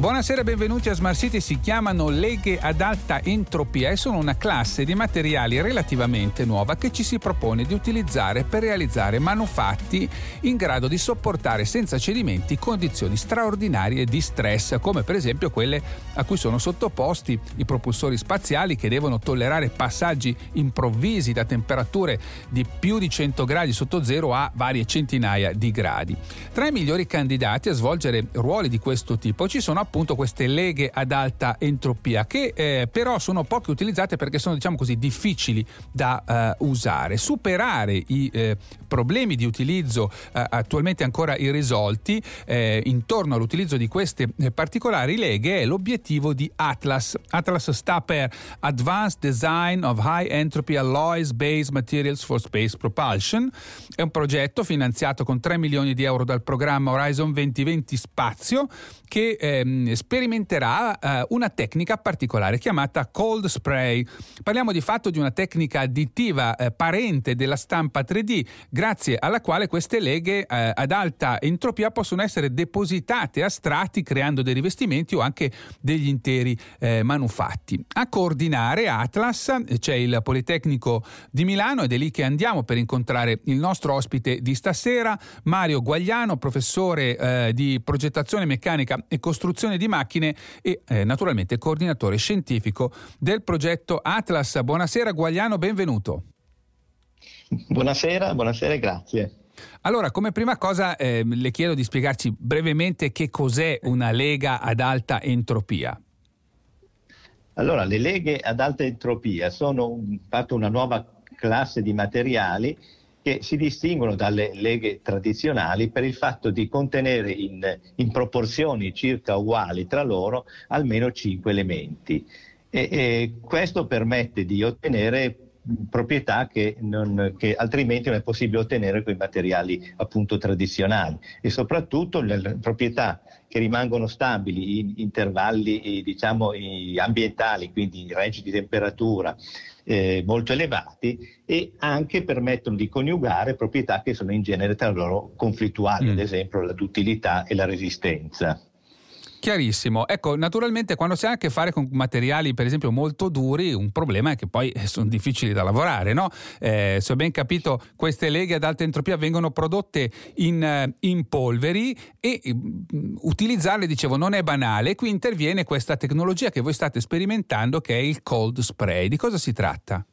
Buonasera e benvenuti a Smart City. Si chiamano leghe ad alta entropia e sono una classe di materiali relativamente nuova che ci si propone di utilizzare per realizzare manufatti in grado di sopportare senza cedimenti condizioni straordinarie di stress, come per esempio quelle a cui sono sottoposti i propulsori spaziali che devono tollerare passaggi improvvisi da temperature di più di 100 gradi sotto zero a varie centinaia di gradi. Tra i migliori candidati a svolgere ruoli di questo tipo ci sono appunto queste leghe ad alta entropia che eh, però sono poche utilizzate perché sono diciamo così difficili da eh, usare. Superare i eh, problemi di utilizzo eh, attualmente ancora irrisolti eh, intorno all'utilizzo di queste eh, particolari leghe è l'obiettivo di Atlas. Atlas sta per Advanced Design of High Entropy Alloys Based Materials for Space Propulsion. È un progetto finanziato con 3 milioni di euro dal programma Horizon 2020 Spazio che ehm, sperimenterà eh, una tecnica particolare chiamata cold spray. Parliamo di fatto di una tecnica additiva eh, parente della stampa 3D, grazie alla quale queste leghe eh, ad alta entropia possono essere depositate a strati creando dei rivestimenti o anche degli interi eh, manufatti. A coordinare Atlas eh, c'è il Politecnico di Milano ed è lì che andiamo per incontrare il nostro ospite di stasera, Mario Guagliano, professore eh, di progettazione meccanica e costruzione di macchine e eh, naturalmente coordinatore scientifico del progetto Atlas. Buonasera Guagliano, benvenuto. Buonasera, buonasera e grazie. Allora, come prima cosa eh, le chiedo di spiegarci brevemente che cos'è una lega ad alta entropia. Allora, le leghe ad alta entropia sono fatto una nuova classe di materiali che si distinguono dalle leghe tradizionali per il fatto di contenere in, in proporzioni circa uguali tra loro almeno cinque elementi. E, e questo permette di ottenere proprietà che, non, che, altrimenti non è possibile ottenere con i materiali appunto tradizionali e soprattutto le proprietà che rimangono stabili in intervalli diciamo ambientali, quindi in range di temperatura eh, molto elevati e anche permettono di coniugare proprietà che sono in genere tra loro conflittuali, mm. ad esempio la duttilità e la resistenza. Chiarissimo. Ecco, naturalmente quando si ha a che fare con materiali, per esempio, molto duri, un problema è che poi eh, sono difficili da lavorare, no? Eh, se ho ben capito, queste leghe ad alta entropia vengono prodotte in, eh, in polveri e um, utilizzarle, dicevo, non è banale. Qui interviene questa tecnologia che voi state sperimentando che è il cold spray. Di cosa si tratta?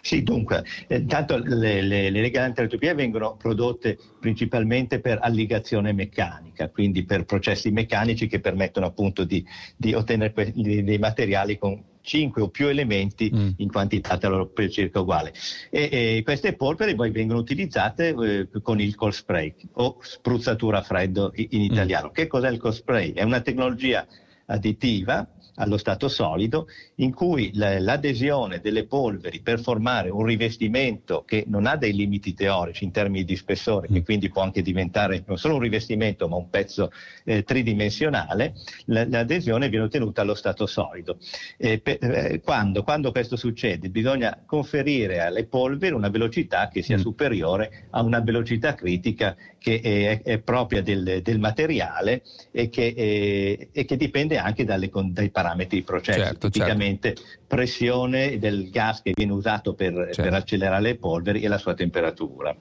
Sì, dunque, eh, tanto le, le, le leghe vengono prodotte principalmente per alligazione meccanica, quindi per processi meccanici che permettono appunto di, di ottenere que- dei materiali con 5 o più elementi mm. in quantità per circa uguale. E, e queste polveri poi vengono utilizzate eh, con il cold spray o spruzzatura a freddo in, in mm. italiano. Mm. Che cos'è il cold spray? È una tecnologia additiva allo stato solido, in cui l'adesione delle polveri per formare un rivestimento che non ha dei limiti teorici in termini di spessore, che mm. quindi può anche diventare non solo un rivestimento ma un pezzo eh, tridimensionale, l'adesione viene ottenuta allo stato solido. Eh, per, eh, quando, quando, questo succede bisogna conferire alle polveri una velocità che sia mm. superiore a una velocità critica che è, è propria del, del, materiale e che, è, e che, dipende anche dalle, dai parametri di processo, certo, tipicamente certo. pressione del gas che viene usato per, certo. per accelerare le polveri e la sua temperatura.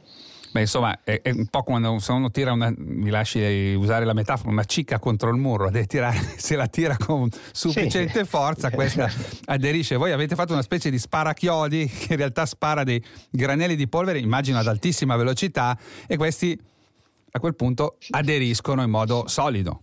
Beh, insomma, è, è, un po' come quando uno tira una, mi lasci usare la metafora, una cicca contro il muro, tirare, se la tira con sufficiente sì. forza, questa aderisce. Voi avete fatto una specie di sparachiodi che in realtà spara dei granelli di polvere, immagino ad altissima velocità, e questi a quel punto aderiscono in modo solido.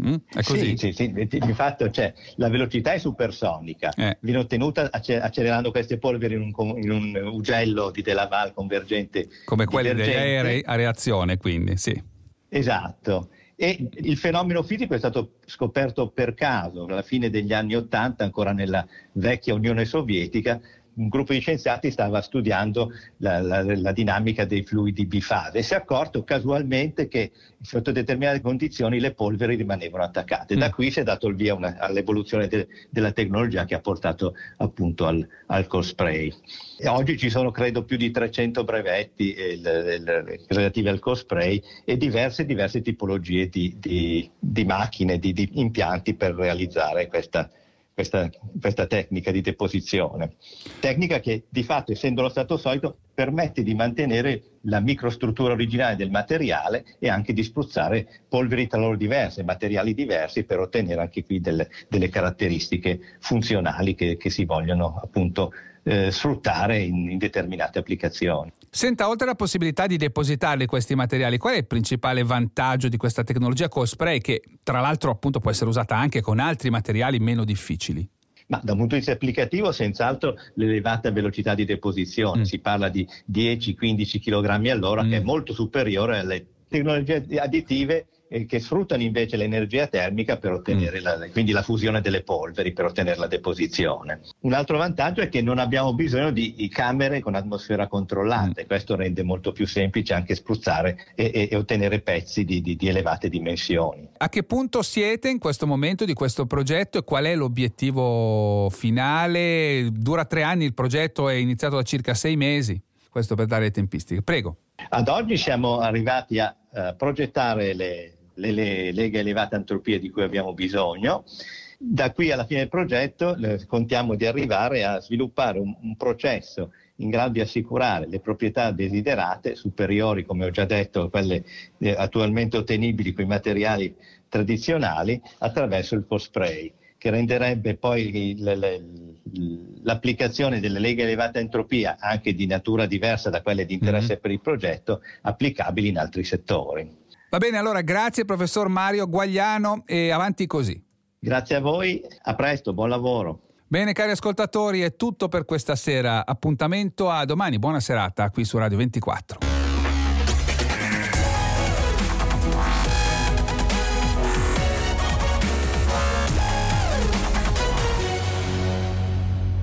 Mm? È così? Sì, sì, sì. di fatto cioè, la velocità è supersonica, eh. viene ottenuta accelerando queste polveri in un, in un ugello di Delaval convergente. Come quelli degli aerei a reazione, quindi, sì. Esatto. E il fenomeno fisico è stato scoperto per caso alla fine degli anni Ottanta, ancora nella vecchia Unione Sovietica, un gruppo di scienziati stava studiando la, la, la, dinamica dei fluidi bifase e si è accorto casualmente che sotto determinate condizioni le polveri rimanevano attaccate. Mm. Da qui si è dato il via una, all'evoluzione de, della tecnologia che ha portato appunto al, al cosspray. E oggi ci sono credo più di 300 brevetti eh, il, il, relativi al cosspray e diverse, diverse tipologie di, di, di macchine, di, di impianti per realizzare questa questa, questa, tecnica di deposizione. Tecnica che di fatto, essendo lo stato solido, permette di mantenere la microstruttura originale del materiale e anche di spruzzare polveri tra loro diverse, materiali diversi per ottenere anche qui delle, delle caratteristiche funzionali che, che si vogliono appunto eh, sfruttare in, in, determinate applicazioni. Senta, oltre alla possibilità di depositarli questi materiali, qual è il principale vantaggio di questa tecnologia co-spray che tra l'altro appunto può essere usata anche con altri materiali meno difficili? Ma da un punto di vista applicativo, senz'altro l'elevata velocità di deposizione, mm. si parla di 10-15 kg all'ora, mm. che è molto superiore alle tecnologie additive eh, che sfruttano invece l'energia termica per ottenere mm. la, quindi la fusione delle polveri per ottenere la deposizione. Un altro vantaggio è che non abbiamo bisogno di, di camere con atmosfera controllata mm. questo rende molto più semplice anche spruzzare e, e, e ottenere pezzi di, di, di, elevate dimensioni. A che punto siete in questo momento di questo progetto e qual è l'obiettivo finale? Dura tre anni il progetto, è iniziato da circa sei mesi. Questo per dare le tempistiche. Prego. Ad oggi siamo arrivati a uh, progettare le, le, le leghe elevate entropie di cui abbiamo bisogno. Da qui alla fine del progetto contiamo di arrivare a sviluppare un, un processo in grado di assicurare le proprietà desiderate superiori, come ho già detto, a quelle eh, attualmente ottenibili con i materiali tradizionali attraverso il post-spray che renderebbe poi l'applicazione delle leghe elevate entropia, anche di natura diversa da quelle di interesse mm-hmm. per il progetto, applicabili in altri settori. Va bene, allora grazie professor Mario Guagliano e avanti così. Grazie a voi, a presto, buon lavoro. Bene cari ascoltatori, è tutto per questa sera. Appuntamento a domani, buona serata qui su Radio 24.